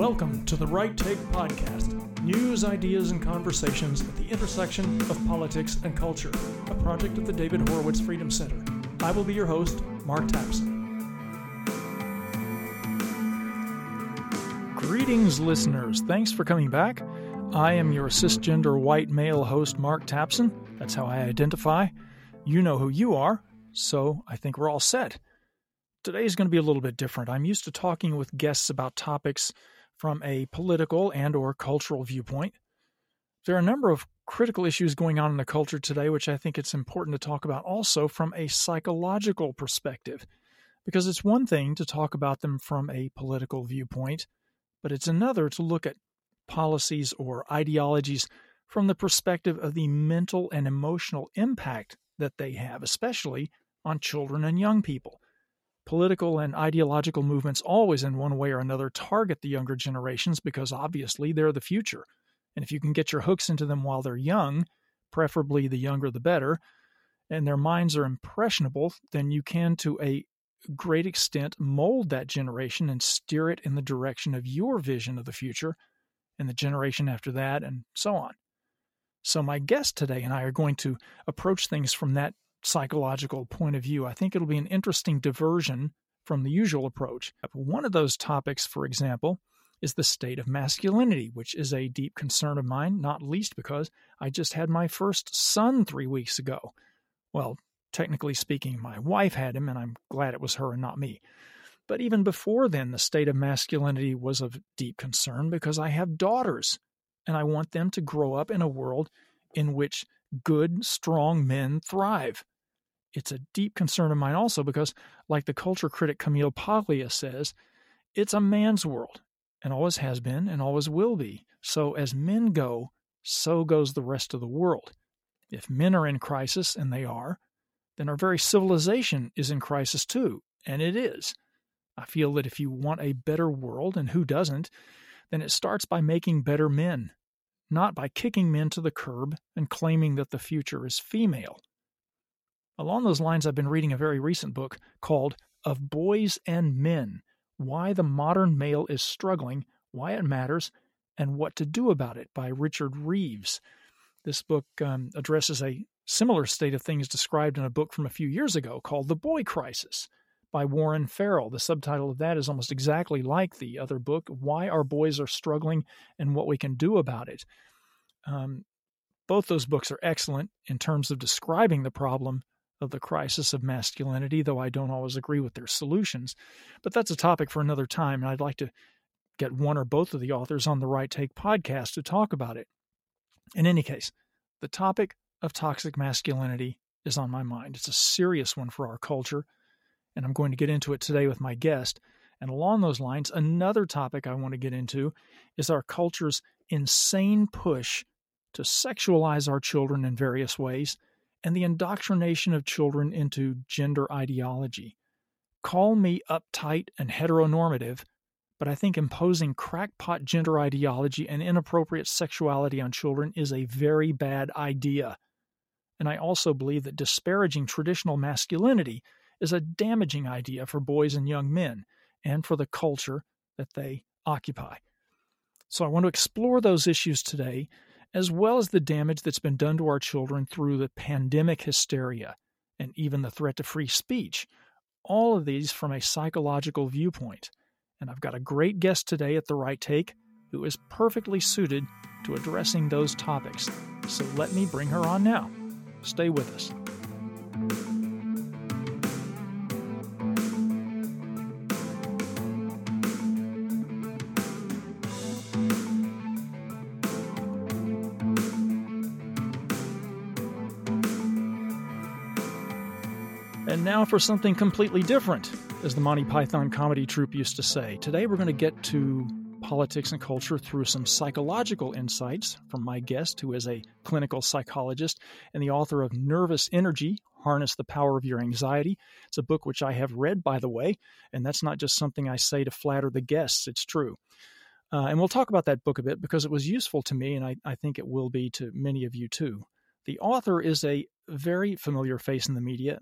Welcome to the Right Take Podcast news, ideas, and conversations at the intersection of politics and culture, a project of the David Horowitz Freedom Center. I will be your host, Mark Tapson. Greetings, listeners. Thanks for coming back. I am your cisgender white male host, Mark Tapson. That's how I identify. You know who you are, so I think we're all set. Today is going to be a little bit different. I'm used to talking with guests about topics from a political and or cultural viewpoint. There are a number of critical issues going on in the culture today which I think it's important to talk about also from a psychological perspective. Because it's one thing to talk about them from a political viewpoint, but it's another to look at policies or ideologies from the perspective of the mental and emotional impact that they have, especially on children and young people. Political and ideological movements always, in one way or another, target the younger generations because obviously they're the future. And if you can get your hooks into them while they're young, preferably the younger the better, and their minds are impressionable, then you can, to a great extent, mold that generation and steer it in the direction of your vision of the future and the generation after that, and so on. So, my guest today and I are going to approach things from that psychological point of view. I think it'll be an interesting diversion from the usual approach. One of those topics, for example, is the state of masculinity, which is a deep concern of mine, not least because I just had my first son three weeks ago. Well, technically speaking, my wife had him, and I'm glad it was her and not me. But even before then, the state of masculinity was of deep concern because I have daughters, and I want them to grow up in a world in which good, strong men thrive. It's a deep concern of mine also because, like the culture critic Camille Paglia says, it's a man's world and always has been and always will be. So, as men go, so goes the rest of the world. If men are in crisis, and they are, then our very civilization is in crisis too, and it is. I feel that if you want a better world, and who doesn't, then it starts by making better men, not by kicking men to the curb and claiming that the future is female. Along those lines, I've been reading a very recent book called Of Boys and Men Why the Modern Male is Struggling, Why It Matters, and What to Do About It by Richard Reeves. This book um, addresses a similar state of things described in a book from a few years ago called The Boy Crisis by Warren Farrell. The subtitle of that is almost exactly like the other book Why Our Boys Are Struggling and What We Can Do About It. Um, both those books are excellent in terms of describing the problem of the crisis of masculinity, though I don't always agree with their solutions. But that's a topic for another time, and I'd like to get one or both of the authors on the Right Take podcast to talk about it. In any case, the topic of toxic masculinity is on my mind. It's a serious one for our culture, and I'm going to get into it today with my guest. And along those lines, another topic I want to get into is our culture's insane push to sexualize our children in various ways and the indoctrination of children into gender ideology. Call me uptight and heteronormative, but I think imposing crackpot gender ideology and inappropriate sexuality on children is a very bad idea. And I also believe that disparaging traditional masculinity is a damaging idea for boys and young men and for the culture that they occupy. So I want to explore those issues today as well as the damage that's been done to our children through the pandemic hysteria and even the threat to free speech. All of these from a psychological viewpoint. And I've got a great guest today at The Right Take who is perfectly suited to addressing those topics. So let me bring her on now. Stay with us. For something completely different, as the Monty Python comedy troupe used to say. Today we're going to get to politics and culture through some psychological insights from my guest, who is a clinical psychologist and the author of Nervous Energy Harness the Power of Your Anxiety. It's a book which I have read, by the way, and that's not just something I say to flatter the guests, it's true. Uh, and we'll talk about that book a bit because it was useful to me, and I, I think it will be to many of you too. The author is a very familiar face in the media,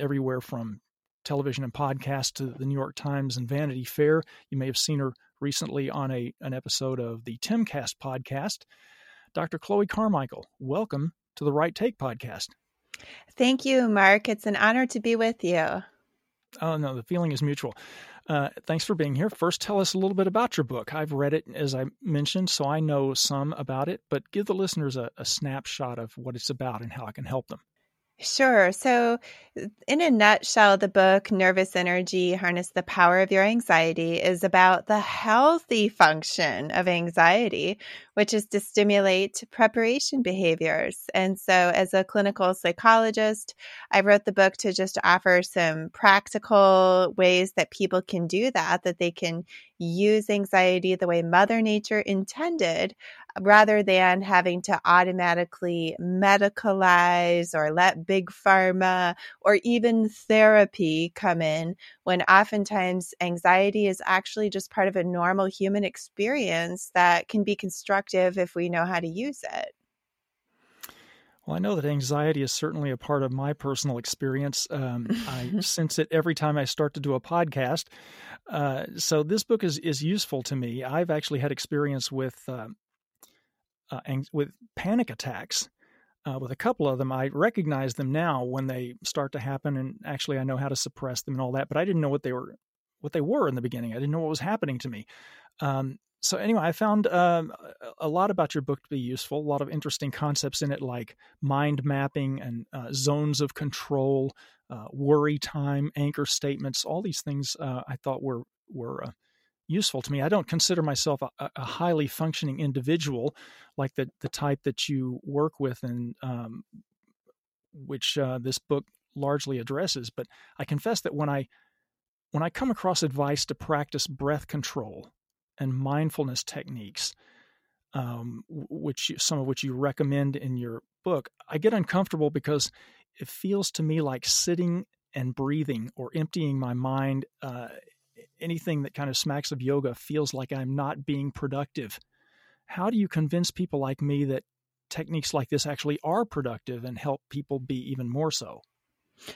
everywhere from television and podcasts to the New York Times and Vanity Fair. You may have seen her recently on a an episode of the Timcast podcast. Dr. Chloe Carmichael, welcome to the Right Take podcast. Thank you, Mark. It's an honor to be with you. Oh, no, the feeling is mutual. Uh, thanks for being here. First, tell us a little bit about your book. I've read it, as I mentioned, so I know some about it, but give the listeners a, a snapshot of what it's about and how I can help them. Sure. So, in a nutshell, the book Nervous Energy Harness the Power of Your Anxiety is about the healthy function of anxiety, which is to stimulate preparation behaviors. And so, as a clinical psychologist, I wrote the book to just offer some practical ways that people can do that, that they can use anxiety the way Mother Nature intended, rather than having to automatically medicalize or let big pharma or even therapy come in when oftentimes anxiety is actually just part of a normal human experience that can be constructive if we know how to use it. Well, I know that anxiety is certainly a part of my personal experience. Um, I sense it every time I start to do a podcast. Uh, so this book is is useful to me. I've actually had experience with uh, uh, with panic attacks. Uh, with a couple of them, I recognize them now when they start to happen, and actually I know how to suppress them and all that. But I didn't know what they were, what they were in the beginning. I didn't know what was happening to me. Um, so anyway, I found um, a lot about your book to be useful. A lot of interesting concepts in it, like mind mapping and uh, zones of control, uh, worry time, anchor statements. All these things uh, I thought were were uh, useful to me. I don't consider myself a, a highly functioning individual like the the type that you work with and um, which uh, this book largely addresses. But I confess that when I when I come across advice to practice breath control and mindfulness techniques, um, which some of which you recommend in your book, I get uncomfortable because it feels to me like sitting and breathing or emptying my mind uh, anything that kind of smacks of yoga feels like I'm not being productive. How do you convince people like me that techniques like this actually are productive and help people be even more so?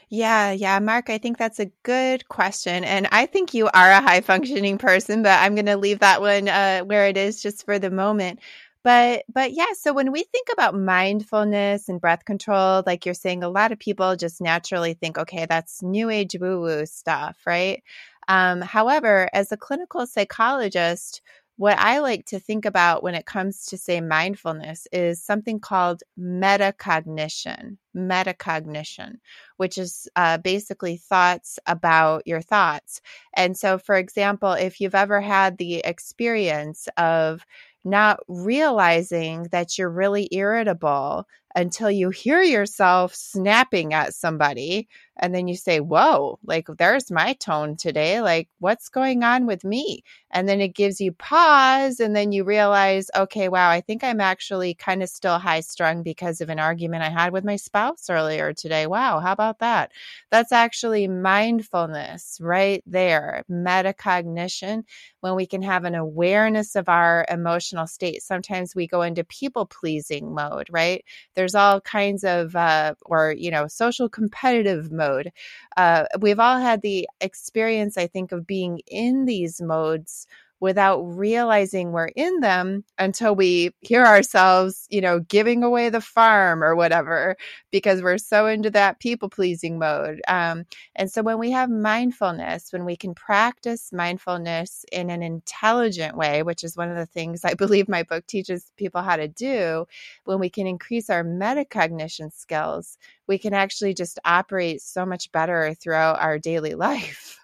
Yeah, yeah, Mark, I think that's a good question. And I think you are a high functioning person, but I'm going to leave that one uh, where it is just for the moment. But but yeah, so when we think about mindfulness and breath control, like you're saying, a lot of people just naturally think, okay, that's new age woo woo stuff, right? Um, however, as a clinical psychologist, what I like to think about when it comes to, say, mindfulness is something called metacognition. Metacognition, which is uh, basically thoughts about your thoughts. And so, for example, if you've ever had the experience of not realizing that you're really irritable until you hear yourself snapping at somebody and then you say whoa like there's my tone today like what's going on with me? And then it gives you pause and then you realize okay wow i think i'm actually kind of still high strung because of an argument i had with my spouse earlier today. Wow how about that? That's actually mindfulness right there metacognition when we can have an awareness of our emotional state. Sometimes we go into people pleasing mode right? There's there's all kinds of uh, or you know social competitive mode. Uh, we've all had the experience i think of being in these modes without realizing we're in them until we hear ourselves, you know, giving away the farm or whatever, because we're so into that people pleasing mode. Um, and so when we have mindfulness, when we can practice mindfulness in an intelligent way, which is one of the things I believe my book teaches people how to do, when we can increase our metacognition skills, we can actually just operate so much better throughout our daily life.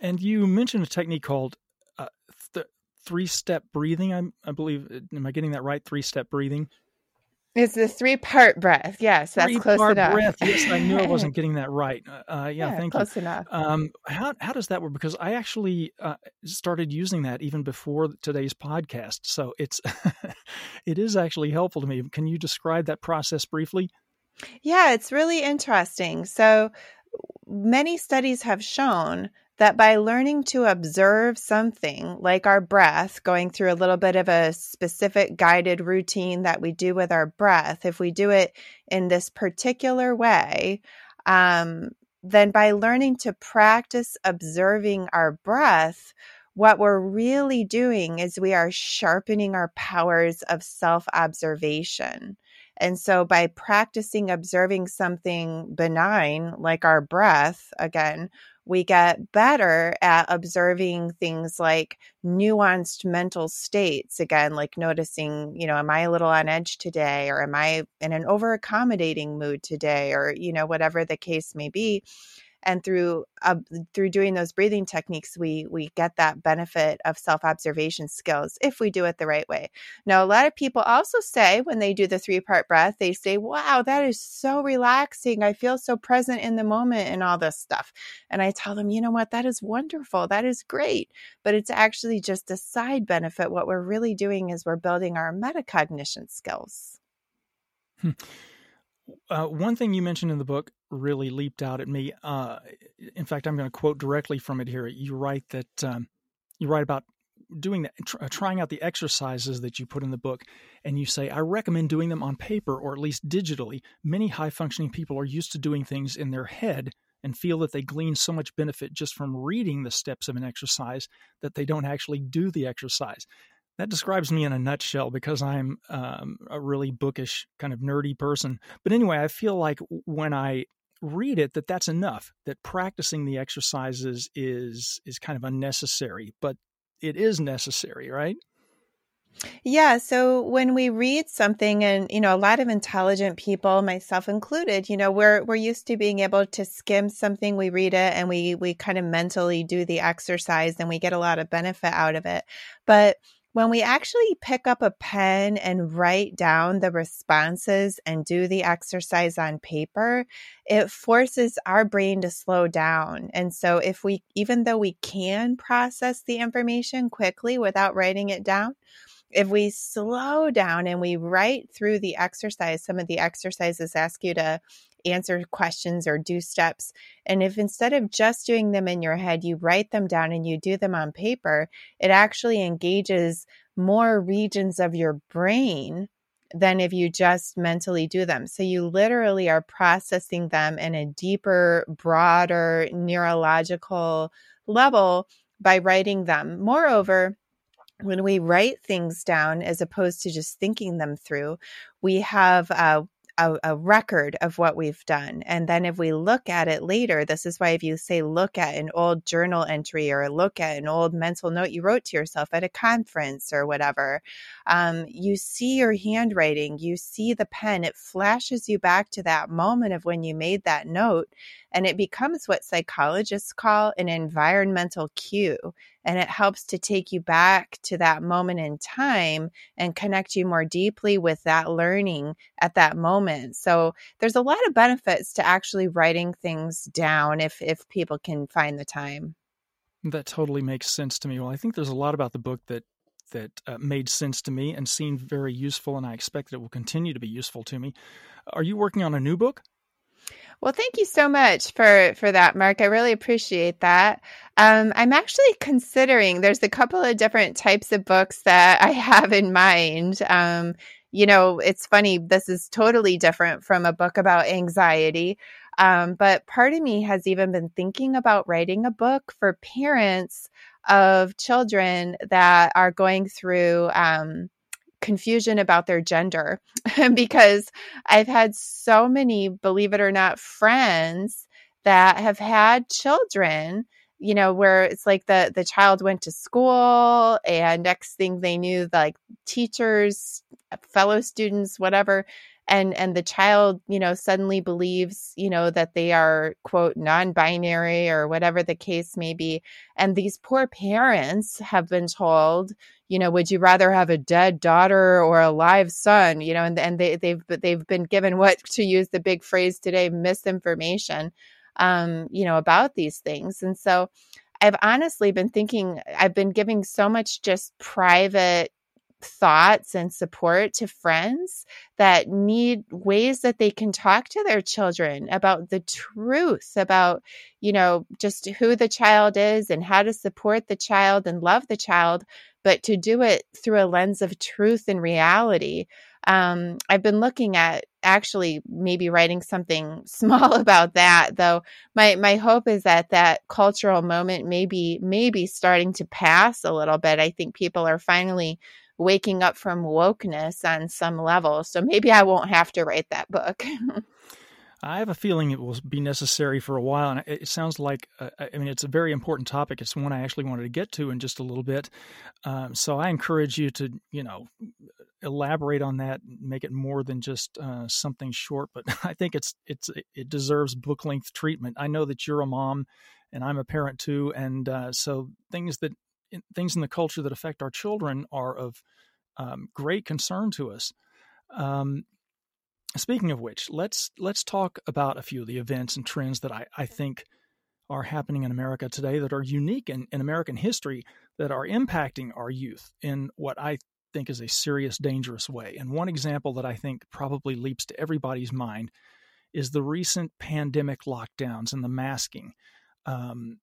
And you mentioned a technique called uh, th- three step breathing. I, I believe. Uh, am I getting that right? Three step breathing. It's the three part breath. Yes, that's three close part enough. breath. Yes, I knew I wasn't getting that right. Uh, uh yeah, yeah, thank close you. enough. Um, how how does that work? Because I actually uh, started using that even before today's podcast, so it's it is actually helpful to me. Can you describe that process briefly? Yeah, it's really interesting. So many studies have shown that by learning to observe something like our breath, going through a little bit of a specific guided routine that we do with our breath, if we do it in this particular way, um, then by learning to practice observing our breath, what we're really doing is we are sharpening our powers of self observation. And so, by practicing observing something benign like our breath, again, we get better at observing things like nuanced mental states again like noticing you know am i a little on edge today or am i in an over accommodating mood today or you know whatever the case may be and through uh, through doing those breathing techniques we we get that benefit of self-observation skills if we do it the right way. Now a lot of people also say when they do the three part breath they say wow that is so relaxing. I feel so present in the moment and all this stuff. And i tell them you know what? That is wonderful. That is great. But it's actually just a side benefit. What we're really doing is we're building our metacognition skills. Hmm. Uh, one thing you mentioned in the book really leaped out at me. Uh, in fact, I'm going to quote directly from it here. You write that um, you write about doing that, tr- trying out the exercises that you put in the book, and you say, "I recommend doing them on paper or at least digitally. Many high functioning people are used to doing things in their head." And feel that they glean so much benefit just from reading the steps of an exercise that they don't actually do the exercise that describes me in a nutshell because I'm um, a really bookish kind of nerdy person. But anyway, I feel like when I read it that that's enough that practicing the exercises is is kind of unnecessary but it is necessary right yeah. So when we read something and, you know, a lot of intelligent people, myself included, you know, we're, we're used to being able to skim something. We read it and we, we kind of mentally do the exercise and we get a lot of benefit out of it. But when we actually pick up a pen and write down the responses and do the exercise on paper, it forces our brain to slow down. And so, if we, even though we can process the information quickly without writing it down, if we slow down and we write through the exercise, some of the exercises ask you to answer questions or do steps. And if instead of just doing them in your head, you write them down and you do them on paper, it actually engages more regions of your brain than if you just mentally do them. So you literally are processing them in a deeper, broader neurological level by writing them. Moreover, when we write things down as opposed to just thinking them through, we have uh, a, a, record of what we've done. And then if we look at it later, this is why if you say look at an old journal entry or look at an old mental note you wrote to yourself at a conference or whatever, um, you see your handwriting, you see the pen, it flashes you back to that moment of when you made that note. And it becomes what psychologists call an environmental cue and it helps to take you back to that moment in time and connect you more deeply with that learning at that moment. So there's a lot of benefits to actually writing things down if if people can find the time. That totally makes sense to me. Well, I think there's a lot about the book that that uh, made sense to me and seemed very useful, and I expect that it will continue to be useful to me. Are you working on a new book? Well, thank you so much for for that, Mark. I really appreciate that. Um, I'm actually considering. There's a couple of different types of books that I have in mind. Um, you know, it's funny. This is totally different from a book about anxiety. Um, but part of me has even been thinking about writing a book for parents of children that are going through um, confusion about their gender because I've had so many, believe it or not, friends that have had children you know where it's like the the child went to school and next thing they knew like teachers fellow students whatever and and the child you know suddenly believes you know that they are quote non-binary or whatever the case may be and these poor parents have been told you know would you rather have a dead daughter or a live son? You know and and they they've they've been given what to use the big phrase today misinformation um you know about these things. And so I've honestly been thinking, I've been giving so much just private thoughts and support to friends that need ways that they can talk to their children about the truth about you know just who the child is and how to support the child and love the child but to do it through a lens of truth and reality. Um, i've been looking at actually maybe writing something small about that though. My my hope is that that cultural moment maybe maybe starting to pass a little bit. I think people are finally waking up from wokeness on some level so maybe i won't have to write that book I have a feeling it will be necessary for a while, and it sounds like uh, I mean it's a very important topic. It's one I actually wanted to get to in just a little bit. Um, so I encourage you to you know elaborate on that, make it more than just uh, something short. But I think it's it's it deserves book length treatment. I know that you're a mom, and I'm a parent too, and uh, so things that things in the culture that affect our children are of um, great concern to us. Um, Speaking of which, let's let's talk about a few of the events and trends that I, I think are happening in America today that are unique in, in American history that are impacting our youth in what I think is a serious, dangerous way. And one example that I think probably leaps to everybody's mind is the recent pandemic lockdowns and the masking. Um,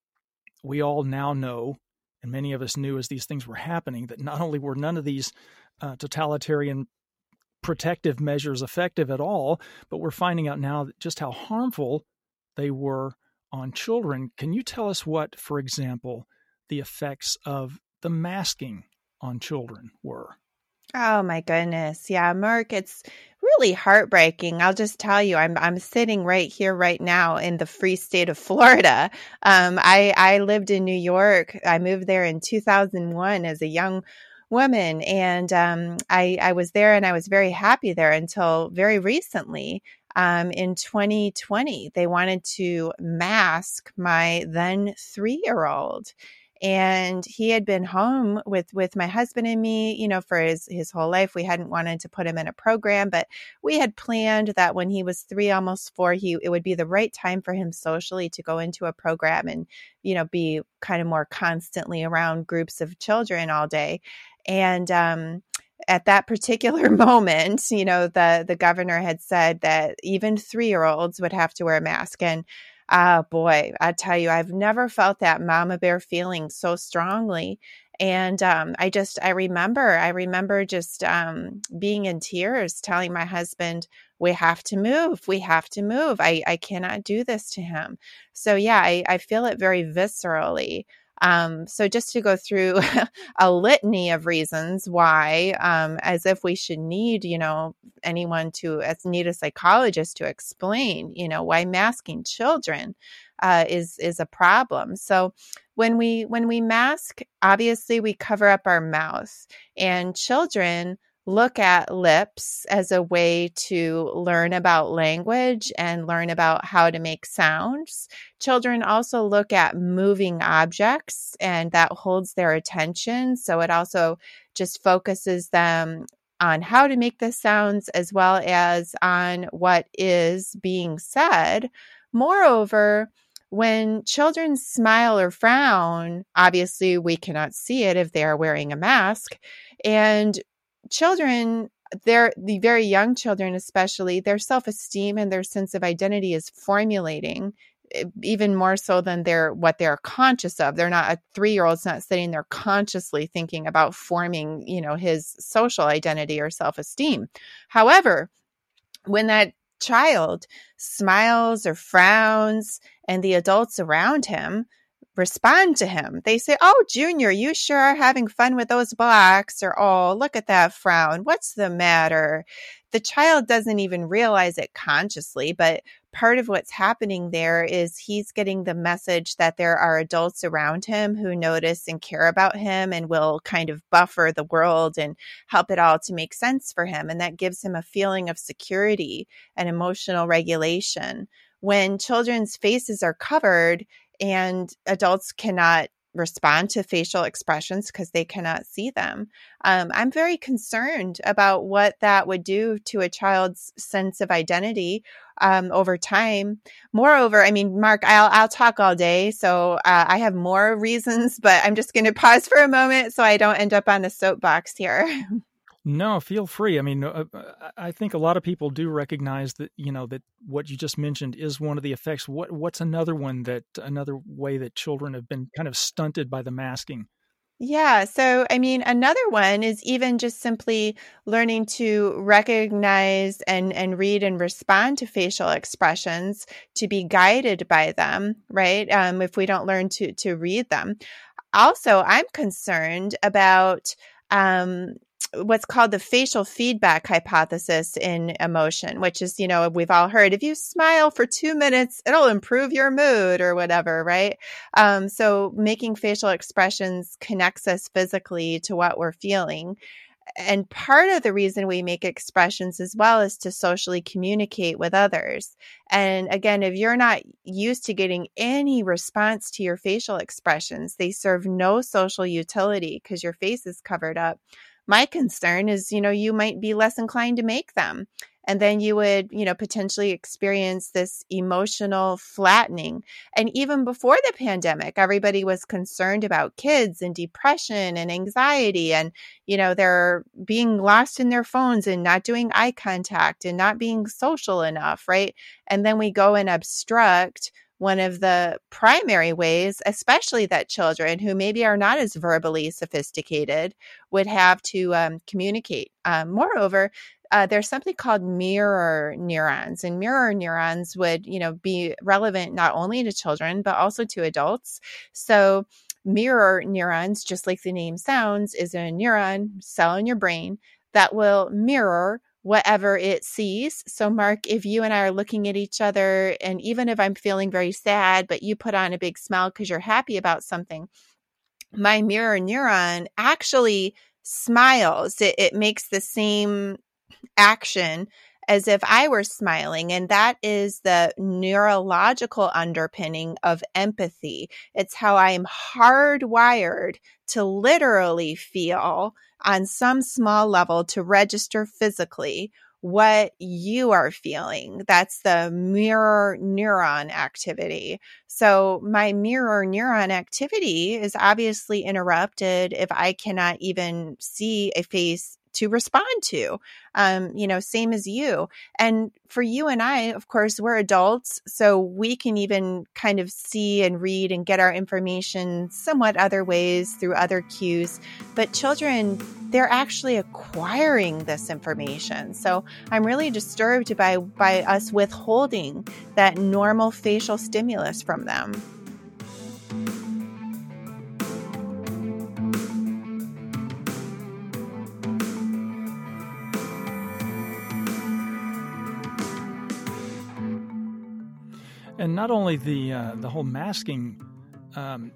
we all now know, and many of us knew as these things were happening, that not only were none of these uh, totalitarian protective measures effective at all, but we're finding out now just how harmful they were on children. Can you tell us what, for example, the effects of the masking on children were? Oh my goodness. Yeah, Mark, it's really heartbreaking. I'll just tell you, I'm I'm sitting right here right now in the free state of Florida. Um, I I lived in New York. I moved there in 2001 as a young woman. And um, I, I was there and I was very happy there until very recently. Um, in 2020, they wanted to mask my then three year old and he had been home with with my husband and me you know for his his whole life we hadn't wanted to put him in a program but we had planned that when he was 3 almost 4 he it would be the right time for him socially to go into a program and you know be kind of more constantly around groups of children all day and um, at that particular moment, you know, the the governor had said that even three year olds would have to wear a mask. And ah, uh, boy, I tell you, I've never felt that mama bear feeling so strongly. And um, I just, I remember, I remember just um, being in tears, telling my husband, "We have to move. We have to move. I, I cannot do this to him." So yeah, I, I feel it very viscerally. Um, so just to go through a litany of reasons why, um, as if we should need, you know, anyone to as need a psychologist to explain, you know, why masking children uh, is is a problem. So when we when we mask, obviously we cover up our mouth, and children look at lips as a way to learn about language and learn about how to make sounds. Children also look at moving objects and that holds their attention. So it also just focuses them on how to make the sounds as well as on what is being said. Moreover, when children smile or frown, obviously we cannot see it if they are wearing a mask. And children they're the very young children especially their self-esteem and their sense of identity is formulating eh, even more so than they're what they're conscious of. They're not a three-year-old's not sitting there consciously thinking about forming you know his social identity or self-esteem. However when that child smiles or frowns and the adults around him respond to him. They say, Oh, Junior, you sure are having fun with those blocks. Or, Oh, look at that frown. What's the matter? The child doesn't even realize it consciously, but part of what's happening there is he's getting the message that there are adults around him who notice and care about him and will kind of buffer the world and help it all to make sense for him. And that gives him a feeling of security and emotional regulation. When children's faces are covered, and adults cannot respond to facial expressions because they cannot see them. Um, I'm very concerned about what that would do to a child's sense of identity um, over time. Moreover, I mean, Mark, I'll I'll talk all day, so uh, I have more reasons, but I'm just going to pause for a moment so I don't end up on a soapbox here. No, feel free. I mean, uh, uh I think a lot of people do recognize that you know that what you just mentioned is one of the effects. What what's another one that another way that children have been kind of stunted by the masking? Yeah. So, I mean, another one is even just simply learning to recognize and, and read and respond to facial expressions to be guided by them, right? Um, if we don't learn to, to read them. Also, I'm concerned about um, what's called the facial feedback hypothesis in emotion, which is, you know, we've all heard if you smile for two minutes, it'll improve your mood or whatever, right? Um, so making facial expressions connects us physically to what we're feeling. And part of the reason we make expressions as well is to socially communicate with others. And again, if you're not used to getting any response to your facial expressions, they serve no social utility because your face is covered up my concern is, you know, you might be less inclined to make them. And then you would, you know, potentially experience this emotional flattening. And even before the pandemic, everybody was concerned about kids and depression and anxiety and, you know, they're being lost in their phones and not doing eye contact and not being social enough, right? And then we go and obstruct one of the primary ways, especially that children who maybe are not as verbally sophisticated would have to um, communicate. Um, moreover, uh, there's something called mirror neurons, and mirror neurons would, you know, be relevant not only to children but also to adults. So, mirror neurons, just like the name sounds, is a neuron cell in your brain that will mirror whatever it sees. So, Mark, if you and I are looking at each other, and even if I'm feeling very sad, but you put on a big smile because you're happy about something, my mirror neuron actually smiles. It, it makes the same action as if I were smiling. And that is the neurological underpinning of empathy. It's how I'm hardwired to literally feel on some small level to register physically what you are feeling. That's the mirror neuron activity. So, my mirror neuron activity is obviously interrupted if I cannot even see a face to respond to. Um, you know, same as you. And for you and I, of course, we're adults, so we can even kind of see and read and get our information somewhat other ways through other cues. But children, they're actually acquiring this information. So I'm really disturbed by by us withholding that normal facial stimulus from them. And not only the uh, the whole masking um,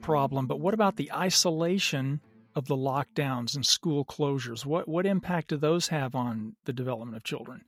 problem, but what about the isolation of the lockdowns and school closures? What what impact do those have on the development of children?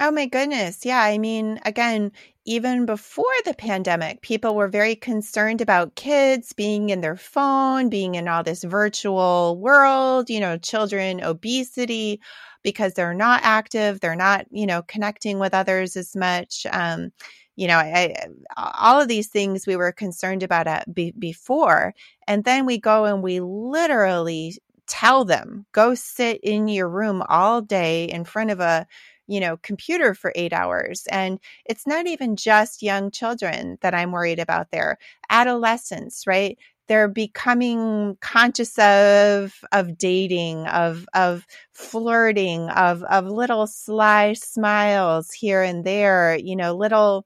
Oh my goodness. Yeah. I mean, again, even before the pandemic, people were very concerned about kids being in their phone, being in all this virtual world, you know, children, obesity, because they're not active, they're not, you know, connecting with others as much. Um, you know, I, all of these things we were concerned about at be, before. And then we go and we literally tell them, go sit in your room all day in front of a, you know, computer for eight hours. And it's not even just young children that I'm worried about there. Adolescents, right? They're becoming conscious of of dating of of flirting of of little sly smiles here and there you know little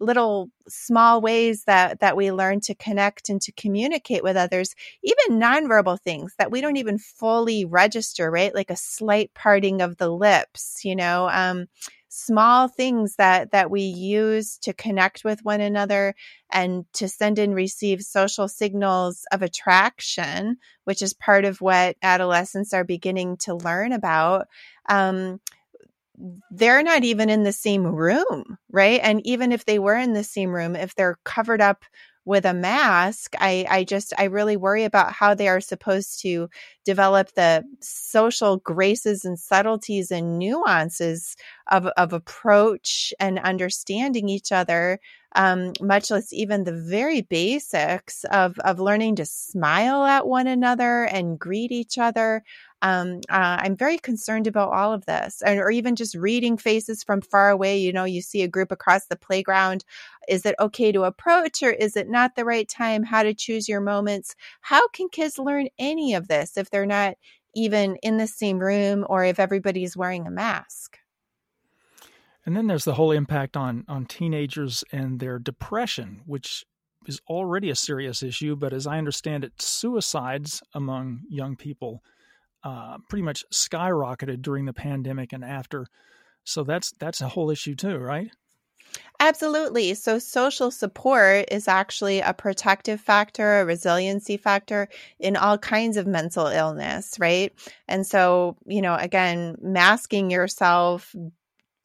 little small ways that that we learn to connect and to communicate with others even nonverbal things that we don't even fully register right? Like a slight parting of the lips you know um small things that that we use to connect with one another and to send and receive social signals of attraction which is part of what adolescents are beginning to learn about um, they're not even in the same room, right? And even if they were in the same room, if they're covered up with a mask, I, I just, I really worry about how they are supposed to develop the social graces and subtleties and nuances of, of approach and understanding each other um, much less even the very basics of, of learning to smile at one another and greet each other. Um, uh, I'm very concerned about all of this, and, or even just reading faces from far away. You know, you see a group across the playground. Is it okay to approach, or is it not the right time? How to choose your moments? How can kids learn any of this if they're not even in the same room or if everybody's wearing a mask? And then there's the whole impact on on teenagers and their depression, which is already a serious issue. But as I understand it, suicides among young people uh, pretty much skyrocketed during the pandemic and after. So that's that's a whole issue too, right? Absolutely. So, social support is actually a protective factor, a resiliency factor in all kinds of mental illness, right? And so, you know, again, masking yourself,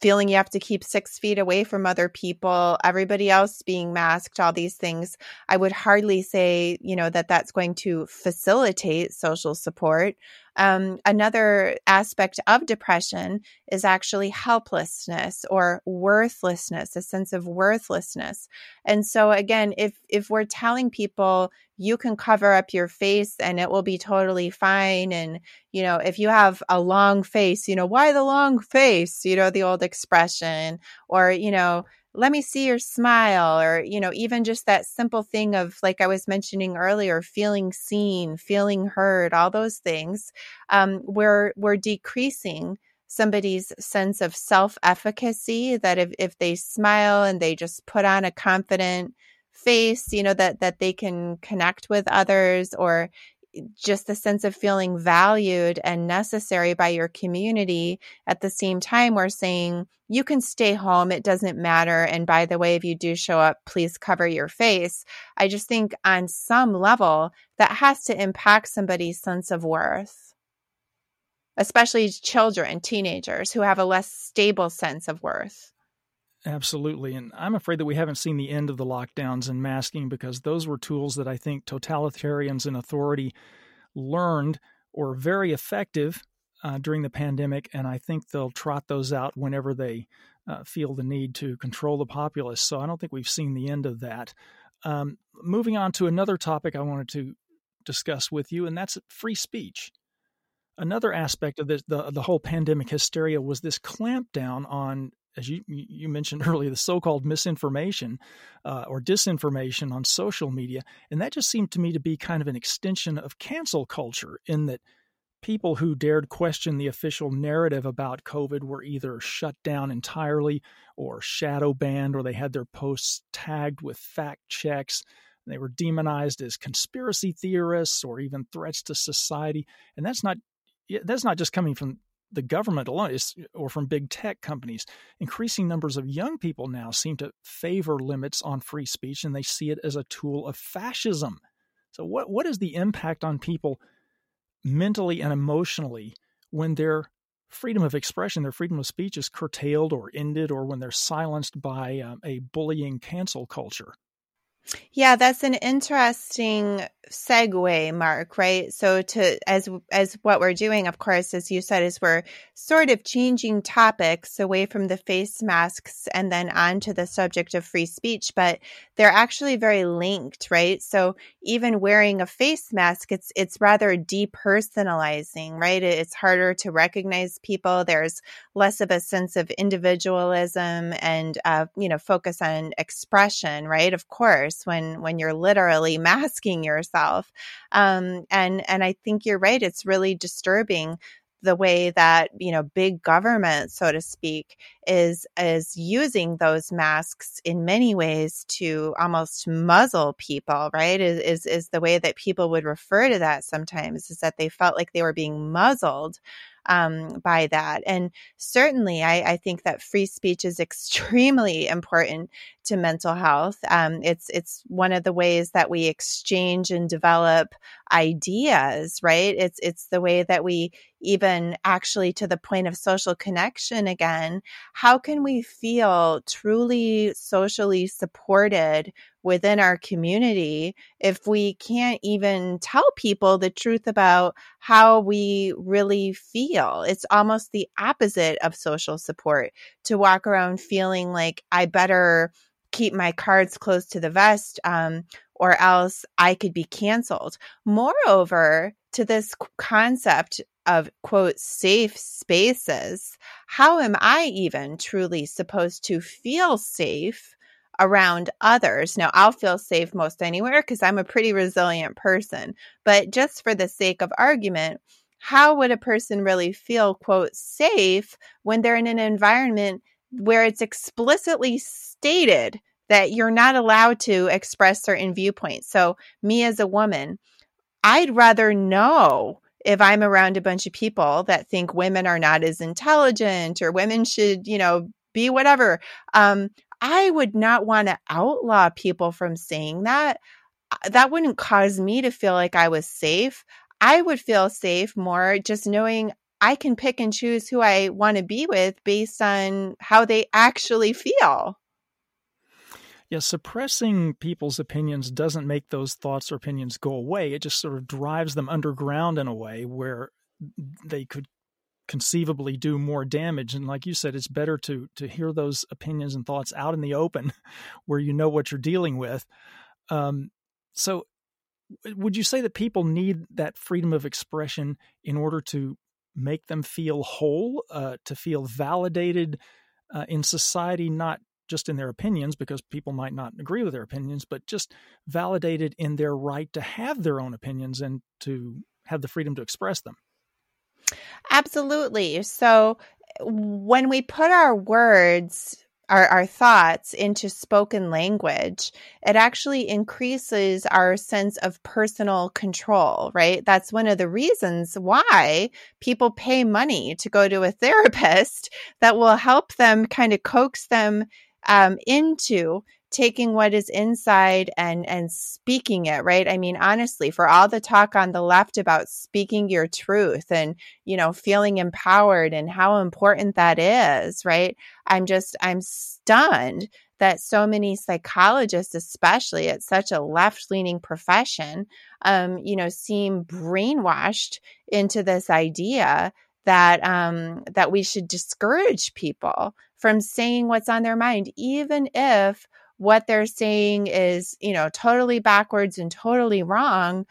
feeling you have to keep six feet away from other people, everybody else being masked, all these things, I would hardly say, you know, that that's going to facilitate social support. Um, another aspect of depression is actually helplessness or worthlessness, a sense of worthlessness. And so again, if if we're telling people you can cover up your face and it will be totally fine and you know, if you have a long face, you know, why the long face? You know, the old expression or you know, let me see your smile or you know even just that simple thing of like i was mentioning earlier feeling seen feeling heard all those things um, we're we're decreasing somebody's sense of self-efficacy that if, if they smile and they just put on a confident face you know that that they can connect with others or just the sense of feeling valued and necessary by your community. At the same time, we're saying you can stay home. It doesn't matter. And by the way, if you do show up, please cover your face. I just think on some level that has to impact somebody's sense of worth, especially children, teenagers who have a less stable sense of worth. Absolutely. And I'm afraid that we haven't seen the end of the lockdowns and masking because those were tools that I think totalitarians and authority learned were very effective uh, during the pandemic. And I think they'll trot those out whenever they uh, feel the need to control the populace. So I don't think we've seen the end of that. Um, moving on to another topic I wanted to discuss with you, and that's free speech. Another aspect of this, the, the whole pandemic hysteria was this clampdown on as you you mentioned earlier, the so-called misinformation uh, or disinformation on social media, and that just seemed to me to be kind of an extension of cancel culture, in that people who dared question the official narrative about COVID were either shut down entirely, or shadow banned, or they had their posts tagged with fact checks. They were demonized as conspiracy theorists or even threats to society, and that's not that's not just coming from the government alone is, or from big tech companies. Increasing numbers of young people now seem to favor limits on free speech and they see it as a tool of fascism. So, what, what is the impact on people mentally and emotionally when their freedom of expression, their freedom of speech is curtailed or ended, or when they're silenced by um, a bullying cancel culture? Yeah, that's an interesting segue, Mark, right? So to as as what we're doing, of course, as you said, is we're sort of changing topics away from the face masks and then on to the subject of free speech, but they're actually very linked, right? So even wearing a face mask, it's it's rather depersonalizing, right? It's harder to recognize people. There's less of a sense of individualism and uh, you know focus on expression, right? Of course, when when you're literally masking yourself, um, and and I think you're right. It's really disturbing the way that you know big government so to speak is is using those masks in many ways to almost muzzle people right is, is is the way that people would refer to that sometimes is that they felt like they were being muzzled um, by that. And certainly, I, I, think that free speech is extremely important to mental health. Um, it's it's one of the ways that we exchange and develop ideas, right? It's it's the way that we even actually to the point of social connection again. How can we feel truly socially supported within our community if we can't even tell people the truth about how we really feel. It's almost the opposite of social support to walk around feeling like I better keep my cards close to the vest, um, or else I could be canceled. Moreover, to this concept of quote safe spaces, how am I even truly supposed to feel safe around others? Now, I'll feel safe most anywhere because I'm a pretty resilient person, but just for the sake of argument, how would a person really feel quote safe when they're in an environment where it's explicitly stated that you're not allowed to express certain viewpoints. So, me as a woman, I'd rather know if I'm around a bunch of people that think women are not as intelligent or women should, you know, be whatever. Um, I would not want to outlaw people from saying that. Uh, that wouldn't cause me to feel like I was safe. I would feel safe more just knowing I can pick and choose who I want to be with based on how they actually feel. Yeah, suppressing people's opinions doesn't make those thoughts or opinions go away. It just sort of drives them underground in a way where they could conceivably do more damage. And like you said, it's better to to hear those opinions and thoughts out in the open, where you know what you're dealing with. Um, so, would you say that people need that freedom of expression in order to make them feel whole, uh, to feel validated uh, in society, not just in their opinions, because people might not agree with their opinions, but just validated in their right to have their own opinions and to have the freedom to express them. Absolutely. So when we put our words our, our thoughts into spoken language, it actually increases our sense of personal control, right? That's one of the reasons why people pay money to go to a therapist that will help them kind of coax them um, into taking what is inside and and speaking it right? I mean honestly for all the talk on the left about speaking your truth and you know feeling empowered and how important that is right? I'm just i'm stunned that so many psychologists especially it's such a left leaning profession um you know seem brainwashed into this idea that um that we should discourage people from saying what's on their mind even if what they're saying is, you know, totally backwards and totally wrong,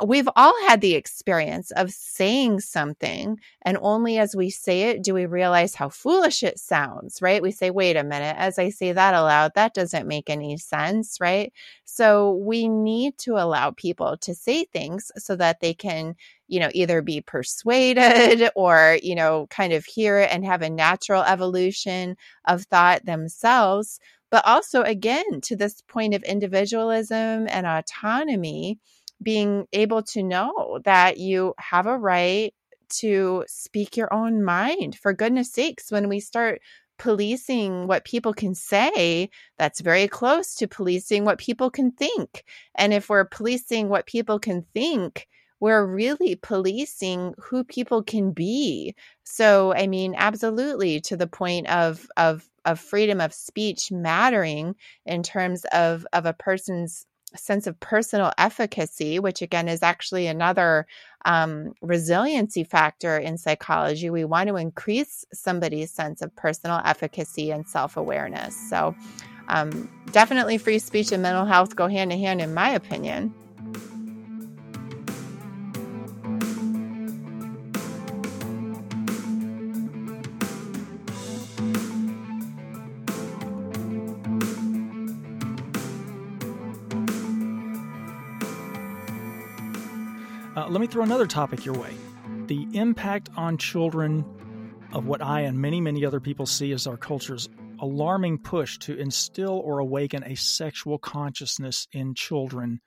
uh, we've all had the experience of saying something and only as we say it do we realize how foolish it sounds right? We say wait a minute as i say that aloud that doesn't make any sense right? So we need to allow people to say things so that they can you know either be persuaded or you know kind of hear it and have a natural evolution of thought themselves but also again to this point of individualism and autonomy being able to know that you have a right to speak your own mind. For goodness sakes, when we start policing what people can say, that's very close to policing what people can think. And if we're policing what people can think, we're really policing who people can be. So, I mean, absolutely to the point of of of freedom of speech mattering in terms of of a person's sense of personal efficacy, which again is actually another um, resiliency factor in psychology. We want to increase somebody's sense of personal efficacy and self awareness. So, um, definitely free speech and mental health go hand in hand, in my opinion. Let me throw another topic your way. The impact on children of what I and many, many other people see as our culture's alarming push to instill or awaken a sexual consciousness in children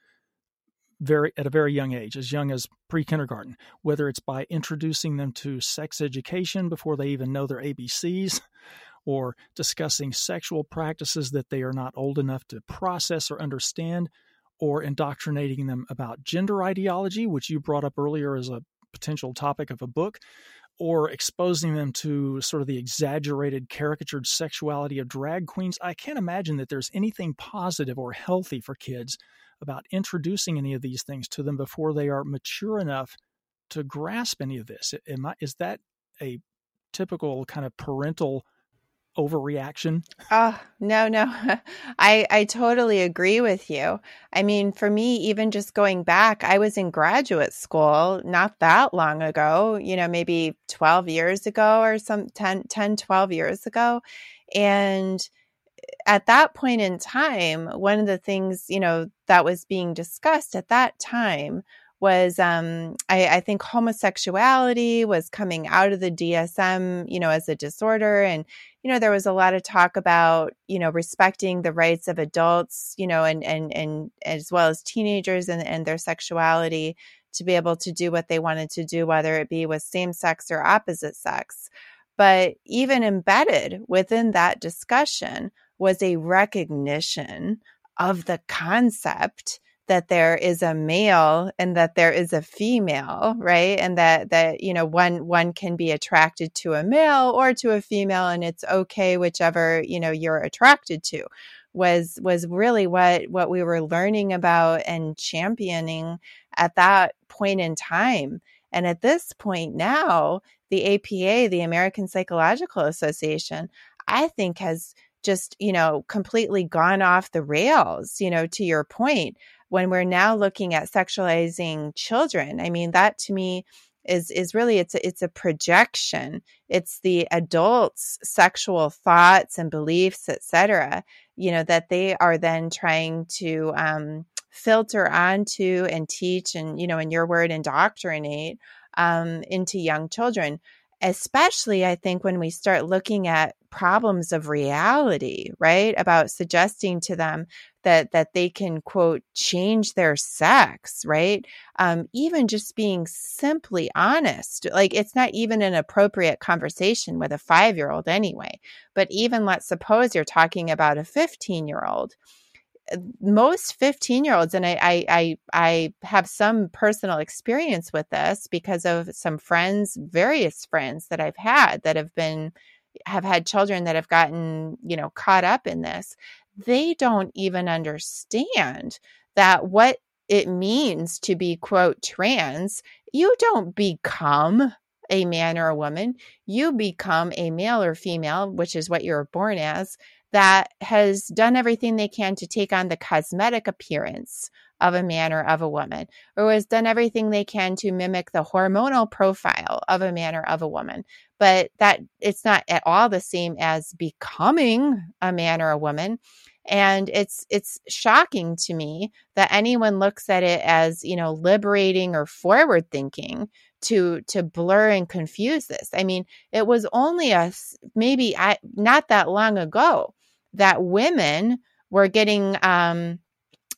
very at a very young age, as young as pre-kindergarten, whether it's by introducing them to sex education before they even know their ABCs, or discussing sexual practices that they are not old enough to process or understand, or indoctrinating them about gender ideology, which you brought up earlier as a potential topic of a book, or exposing them to sort of the exaggerated, caricatured sexuality of drag queens. I can't imagine that there's anything positive or healthy for kids about introducing any of these things to them before they are mature enough to grasp any of this. Am I, is that a typical kind of parental overreaction? Oh, no, no. I I totally agree with you. I mean, for me even just going back, I was in graduate school not that long ago, you know, maybe 12 years ago or some 10 10 12 years ago. And eh, at that point in time, one of the things, you know, that was being discussed at that time was um, I, I, think homosexuality was coming out of the DSM, you know, as a disorder. And, you know, there was a lot of talk about, you know, respecting the rights of adults, you know, and and and as well as teenagers and, and their sexuality to be able to do what they wanted to do, whether it be with same sex or opposite sex. But even embedded within that discussion was a recognition of the concept that there is a male and that there is a female right? And that that you know one one can be attracted to a male or to a female and it's okay whichever you know you're attracted to was was really what what we were learning about and championing at that point in time. And at this point now the APA the American Psychological Association I think has just you know completely gone off the rails you know to your point when we're now looking at sexualizing children i mean that to me is is really it's a, it's a projection it's the adults sexual thoughts and beliefs etc you know that they are then trying to um, filter onto and teach and you know in your word indoctrinate um, into young children especially I think when we start looking at problems of reality, right? About suggesting to them that that they can quote change their sex, right? Um, even just being simply honest, like it's not even an appropriate conversation with a five year old anyway. But even let's suppose you're talking about a 15 year old most 15 year olds and I, I, I i have some personal experience with this because of some friends various friends that i've had that have been have had children that have gotten you know caught up in this they don't even understand that what it means to be quote trans you don't become a man or a woman. You become a male or female which is what you're born as that has done everything they can to take on the cosmetic appearance of a man or of a woman, or has done everything they can to mimic the hormonal profile of a man or of a woman. But that it's not at all the same as becoming a man or a woman. And it's it's shocking to me that anyone looks at it as, you know, liberating or forward thinking to to blur and confuse this. I mean, it was only us maybe I, not that long ago that women were getting um,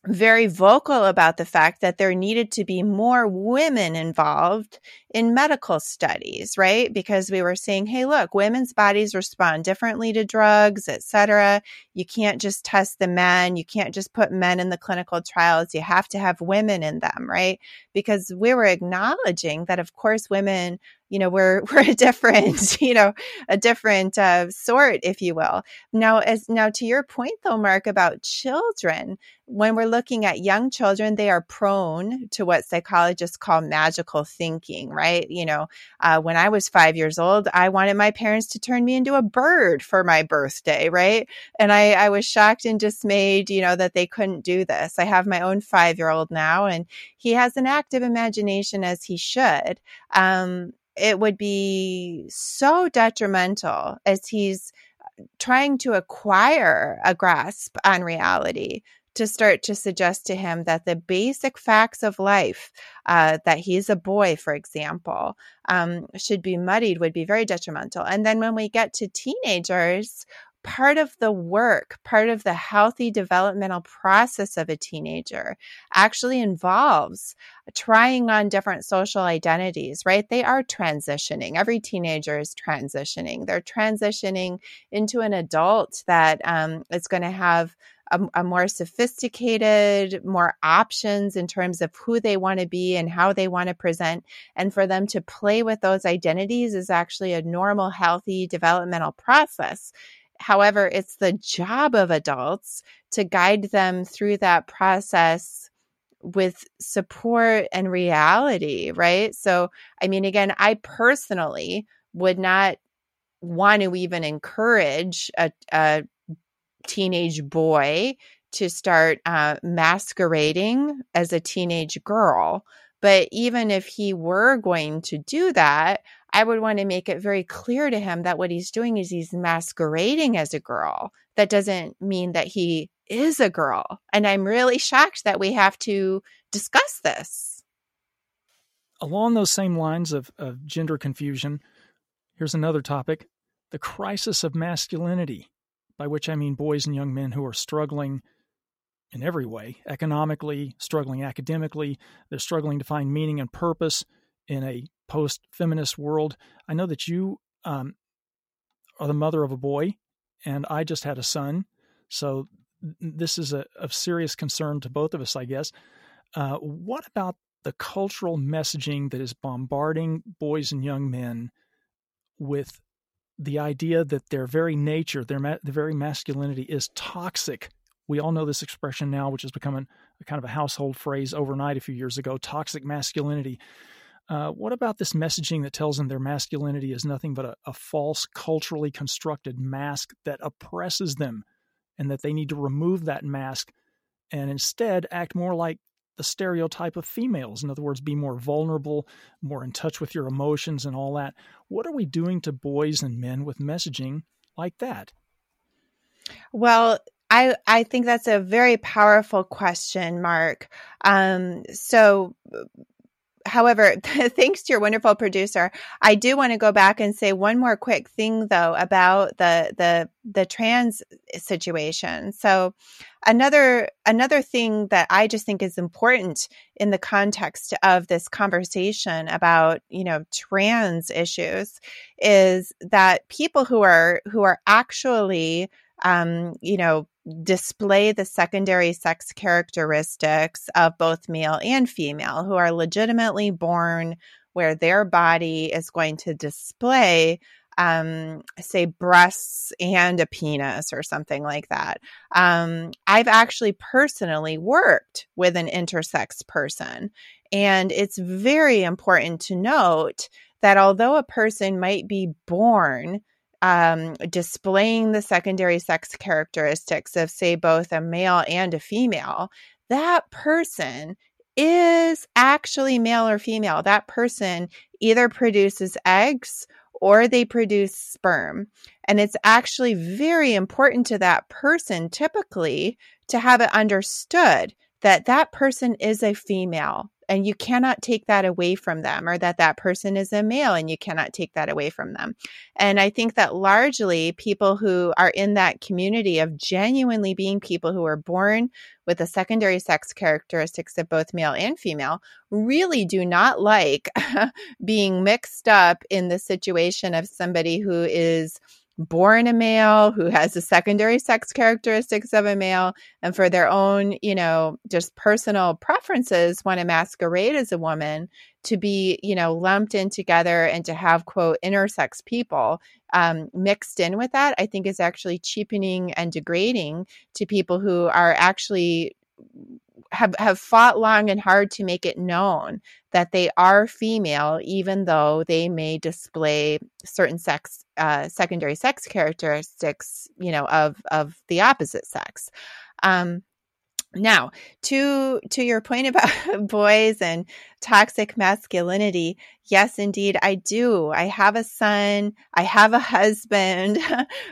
very vocal about the fact that there needed to be more women involved in medical studies, right? Because we were saying, hey, look, women's bodies respond differently to drugs, etc. You can't just test the men. You can't just put men in the clinical trials. You have to have women in them, right? Because we were acknowledging that, of course, women you know we're we're a different you know a different uh, sort if you will. Now as now to your point though mark about children when we're looking at young children they are prone to what psychologists call magical thinking right? You know uh, when i was five years old i wanted my parents to turn me into a bird for my birthday right? And i i was shocked and dismayed you know that they couldn't do this. I have my own five year old now and he has an active imagination as he should. Um, it would be so detrimental as he's trying to acquire a grasp on reality to start to suggest to him that the basic facts of life, uh, that he's a boy, for example, um, should be muddied would be very detrimental. And then when we get to teenagers, part of the work, part of the healthy developmental process of a teenager actually involves trying on different social identities, right? They are transitioning. Every teenager is transitioning. They're transitioning into an adult that um, is going to have a, a, more sophisticated, more options in terms of who they want to be and how they want to present. And for them to play with those identities is actually a normal, healthy developmental process. However, it's the job of adults to guide them through that process with support and reality, right? So, I mean, again, I personally would not want to even encourage a, a teenage boy to start uh, masquerading as a teenage girl. But even if he were going to do that, I would want to make it very clear to him that what he's doing is he's masquerading as a girl. That doesn't mean that he is a girl. And I'm really shocked that we have to discuss this. Along those same lines of, of gender confusion, here's another topic the crisis of masculinity, by which I mean boys and young men who are struggling in every way economically, struggling academically, they're struggling to find meaning and purpose in a post feminist world. I know that you um, are the mother of a boy, and I just had a son. So this is a, of serious concern to both of us, I guess. Uh, what about the cultural messaging that is bombarding boys and young men with the idea that their very nature, their ma- the very masculinity is toxic? We all know this expression now, which has become a kind of a household phrase overnight a few years ago toxic masculinity. Uh, what about this messaging that tells them their masculinity is nothing but a, a false, culturally constructed mask that oppresses them and that they need to remove that mask and instead act more like the stereotype of females. In other words, be more vulnerable, more in touch with your emotions and all that. What are we doing to boys and men with messaging like that? Well, I I think that's a very powerful question, Mark. Um, so however, thanks to your wonderful producer, I do want to go back and say one more quick thing though about the the the trans situation. So another another thing that I just think is important in the context of this conversation about, you know, trans issues is that people who are who are actually um, you know, display the secondary sex characteristics of both male and female who are legitimately born where their body is going to display um, say breasts and a penis or something like that. Um, I've actually personally worked with an intersex person, and it's very important to note that although a person might be born um, displaying the secondary sex characteristics of, say, both a male and a female, that person is actually male or female. That person either produces eggs or they produce sperm. And it's actually very important to that person, typically, to have it understood that that person is a female and you cannot take that away from them or that that person is a male and you cannot take that away from them. And i think that largely people who are in that community of genuinely being people who are born with the secondary sex characteristics of both male and female really do not like being mixed up in the situation of somebody who is born a male who has the secondary sex characteristics of a male and for their own you know just personal preferences want to masquerade as a woman to be you know lumped in together and to have quote intersex people um, mixed in with that i think is actually cheapening and degrading to people who are actually have have fought long and hard to make it known that they are female, even though they may display certain sex uh, secondary sex characteristics, you know, of of the opposite sex. Um, now, to to your point about boys and toxic masculinity, yes indeed I do. I have a son, I have a husband.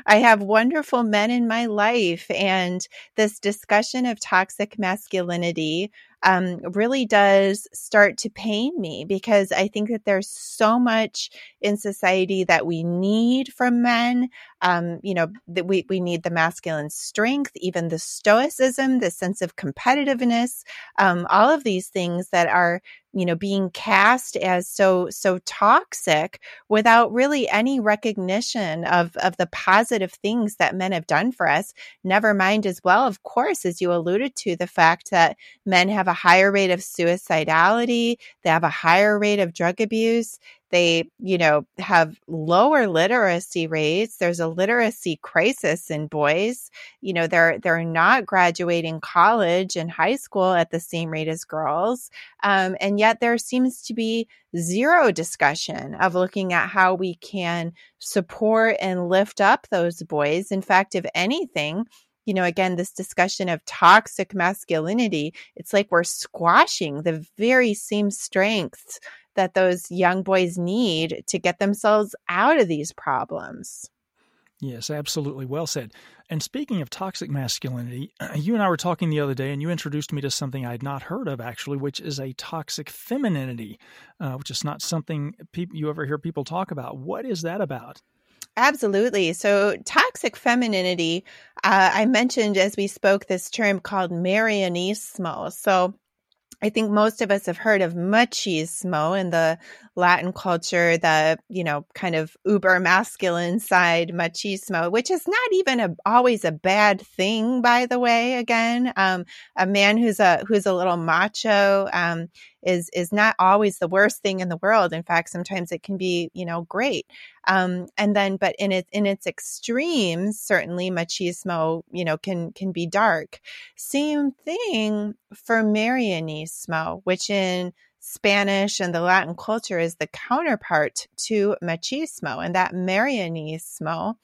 I have wonderful men in my life and this discussion of toxic masculinity um, really does start to pain me because I think that there's so much in society that we need from men. Um, you know, that we, we need the masculine strength, even the stoicism, the sense of competitiveness, um, all of these things that are you know being cast as so so toxic without really any recognition of of the positive things that men have done for us. Never mind as well of course as you alluded to the fact that men have a higher rate of suicidality they have a higher rate of drug abuse they, you know, have lower literacy rates. There's a literacy crisis in boys. You know, they're they're not graduating college and high school at the same rate as girls. Um, and yet there seems to be zero discussion of looking at how we can support and lift up those boys. In fact, if anything, you know, again, this discussion of toxic masculinity, it's like we're squashing the very same strengths that those young boys need to get themselves out of these problems. Yes, absolutely. Well said. And speaking of toxic masculinity, you and I were talking the other day, and you introduced me to something I had not heard of actually, which is a toxic femininity, uh, which is not something you ever hear people talk about. What is that about? Absolutely. So, toxic femininity, uh, I mentioned as we spoke this term called Marianismo. So, I think most of us have heard of machismo in the Latin culture, the, you know, kind of uber masculine side machismo, which is not even a, always a bad thing, by the way, again. Um, a man who's a, who's a little macho, um, is, is not always the worst thing in the world. In fact, sometimes it can be, you know, great. Um, and then, but in its, in its extremes, certainly machismo, you know, can, can be dark. Same thing for Marianismo, which in Spanish and the Latin culture is the counterpart to machismo. And that Marianismo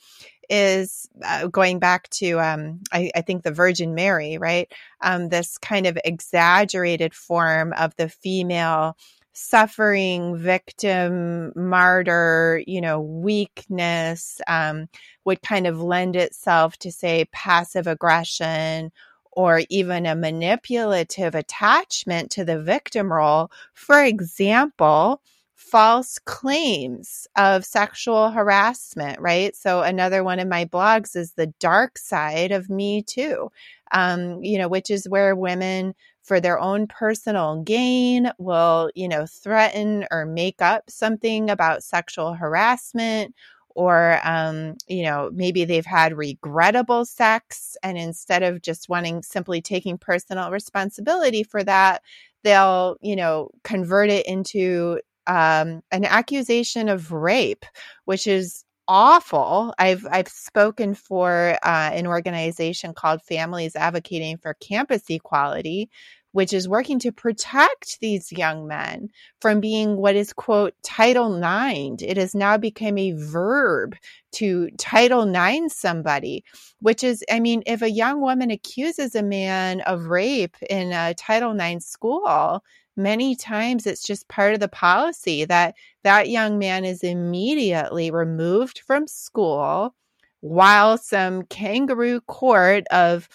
is uh, going back to, um, I, I, think, the Virgin Mary, right? Um, this kind of exaggerated form of the female suffering, victim, martyr, you know, weakness um, would kind of lend itself to, say, passive aggression or even a manipulative attachment to the victim role. For example, false claims of sexual harassment, right? So another one of my blogs is the dark side of Me Too, um, you know, which is where women for their own personal gain will, you know, threaten or make up something about sexual harassment or um, you know maybe they've had regrettable sex and instead of just wanting simply taking personal responsibility for that they'll you know convert it into um, an accusation of rape which is awful. I've i've spoken for uh, an organization called families advocating for campus equality which is working to protect these young men from being what is, quote, Title IX. It has now become a verb to Title IX somebody, which is, I mean, if a young woman accuses a man of rape in a Title IX school, many times it's just part of the policy that that young man is immediately removed from school while some kangaroo court of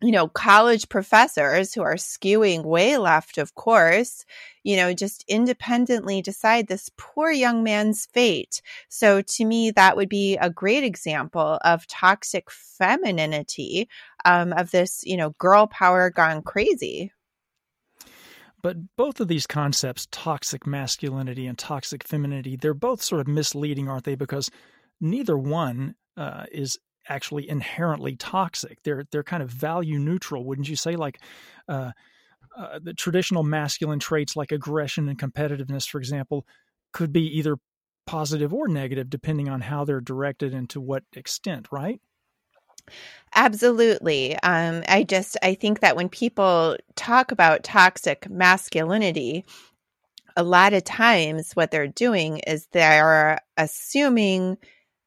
you know, college professors who are skewing way left, of course, you know, just independently decide this poor young man's fate. So to me, that would be a great example of toxic femininity, um, of this, you know, girl power gone crazy. But both of these concepts, toxic masculinity and toxic femininity, they're both sort of misleading, aren't they? Because neither one uh, is actually inherently toxic. They're they're kind of value neutral, wouldn't you say? Like uh, uh, the traditional masculine traits like aggression and competitiveness, for example, could be either positive or negative depending on how they're directed and to what extent, right? Absolutely. Um, I just I think that when people talk about toxic masculinity, a lot of times what they're doing is they're assuming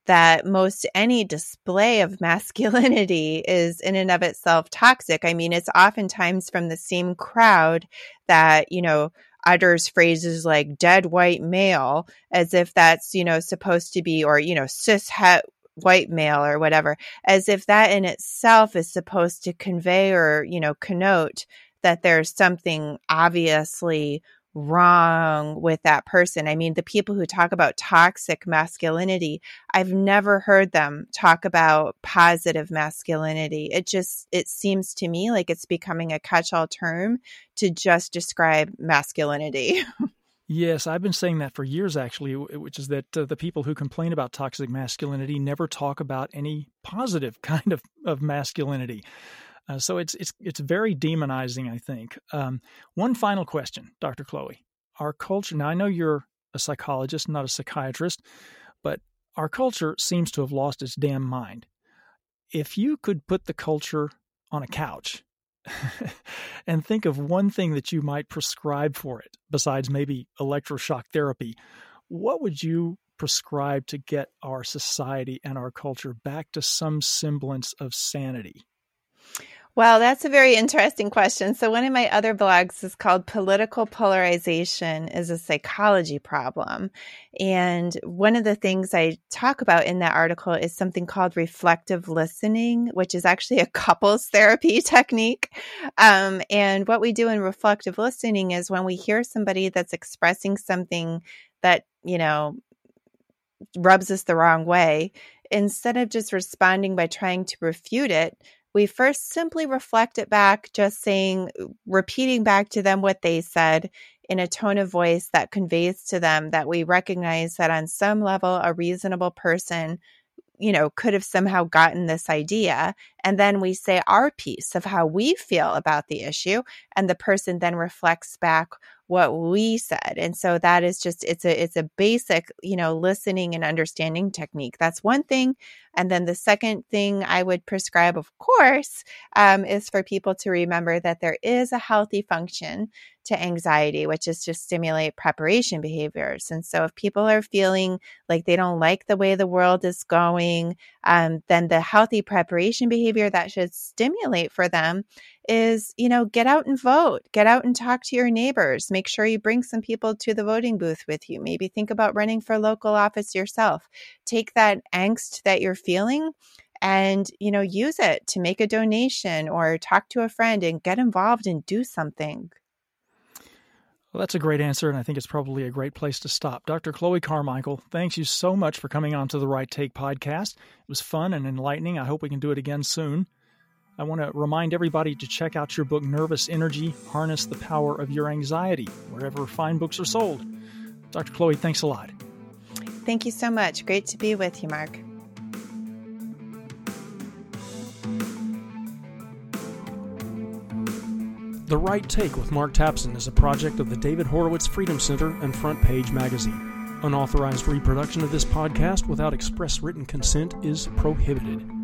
that most any display of masculinity is in and of itself toxic. I mean, it's oftentimes from the same crowd that, you know, utters phrases like dead white male as if that's, you know, supposed to be, or, you know, cis het white male or whatever, as if that in itself is supposed to convey or, you know, connote that there's something obviously wrong with that person. I mean, the people who talk about toxic masculinity, I've never heard them talk about positive masculinity. It just it seems to me like it's becoming a catch-all term to just describe masculinity. Yes, I've been saying that for years, actually, which is that uh, the people who complain about toxic masculinity never talk about any positive kind of, of masculinity. Uh, so it's it's it's very demonizing, I think. Um, one final question, Dr. Chloe. Our culture. Now I know you're a psychologist, not a psychiatrist, but our culture seems to have lost its damn mind. If you could put the culture on a couch and think of one thing that you might prescribe for it, besides maybe electroshock therapy, what would you prescribe to get our society and our culture back to some semblance of sanity? Well, that's a very interesting question. So, one of my other blogs is called Political Polarization is a Psychology Problem. And one of the things I talk about in that article is something called reflective listening, which is actually a couples therapy technique. Um, and what we do in reflective listening is when we hear somebody that's expressing something that, you know, rubs us the wrong way, instead of just responding by trying to refute it, we first simply reflect it back, just saying, uh, repeating back to them what they said in a tone of voice that conveys to them that we recognize that on some level, a reasonable person you know, could have somehow gotten this idea. And then we say our piece of how we feel about the issue. And the person then reflects back what we said. And so that is just it's a it's a basic, you know, listening and understanding technique. That's one thing. And then the second thing I would prescribe, of course, um, is for people to remember that there is a healthy function to anxiety, which is to stimulate preparation behaviors. And so if people are feeling like they don't like the way the world is going, um, then the healthy preparation behavior that should stimulate for them is, you know, get out and vote, get out and talk to your neighbors, make sure you bring some people to the voting booth with you. Maybe think about running for local office yourself. Take that angst that you're feeling and you know use it to make a donation or talk to a friend and get involved and do something well, that's a great answer, and I think it's probably a great place to stop. Dr. Chloe Carmichael, thanks you so much for coming on to the Right Take podcast. It was fun and enlightening. I hope we can do it again soon. I want to remind everybody to check out your book, Nervous Energy Harness the Power of Your Anxiety, wherever fine books are sold. Dr. Chloe, thanks a lot. Thank you so much. Great to be with you, Mark. The Right Take with Mark Tapson is a project of the David Horowitz Freedom Center and Front Page Magazine. Unauthorized reproduction of this podcast without express written consent is prohibited.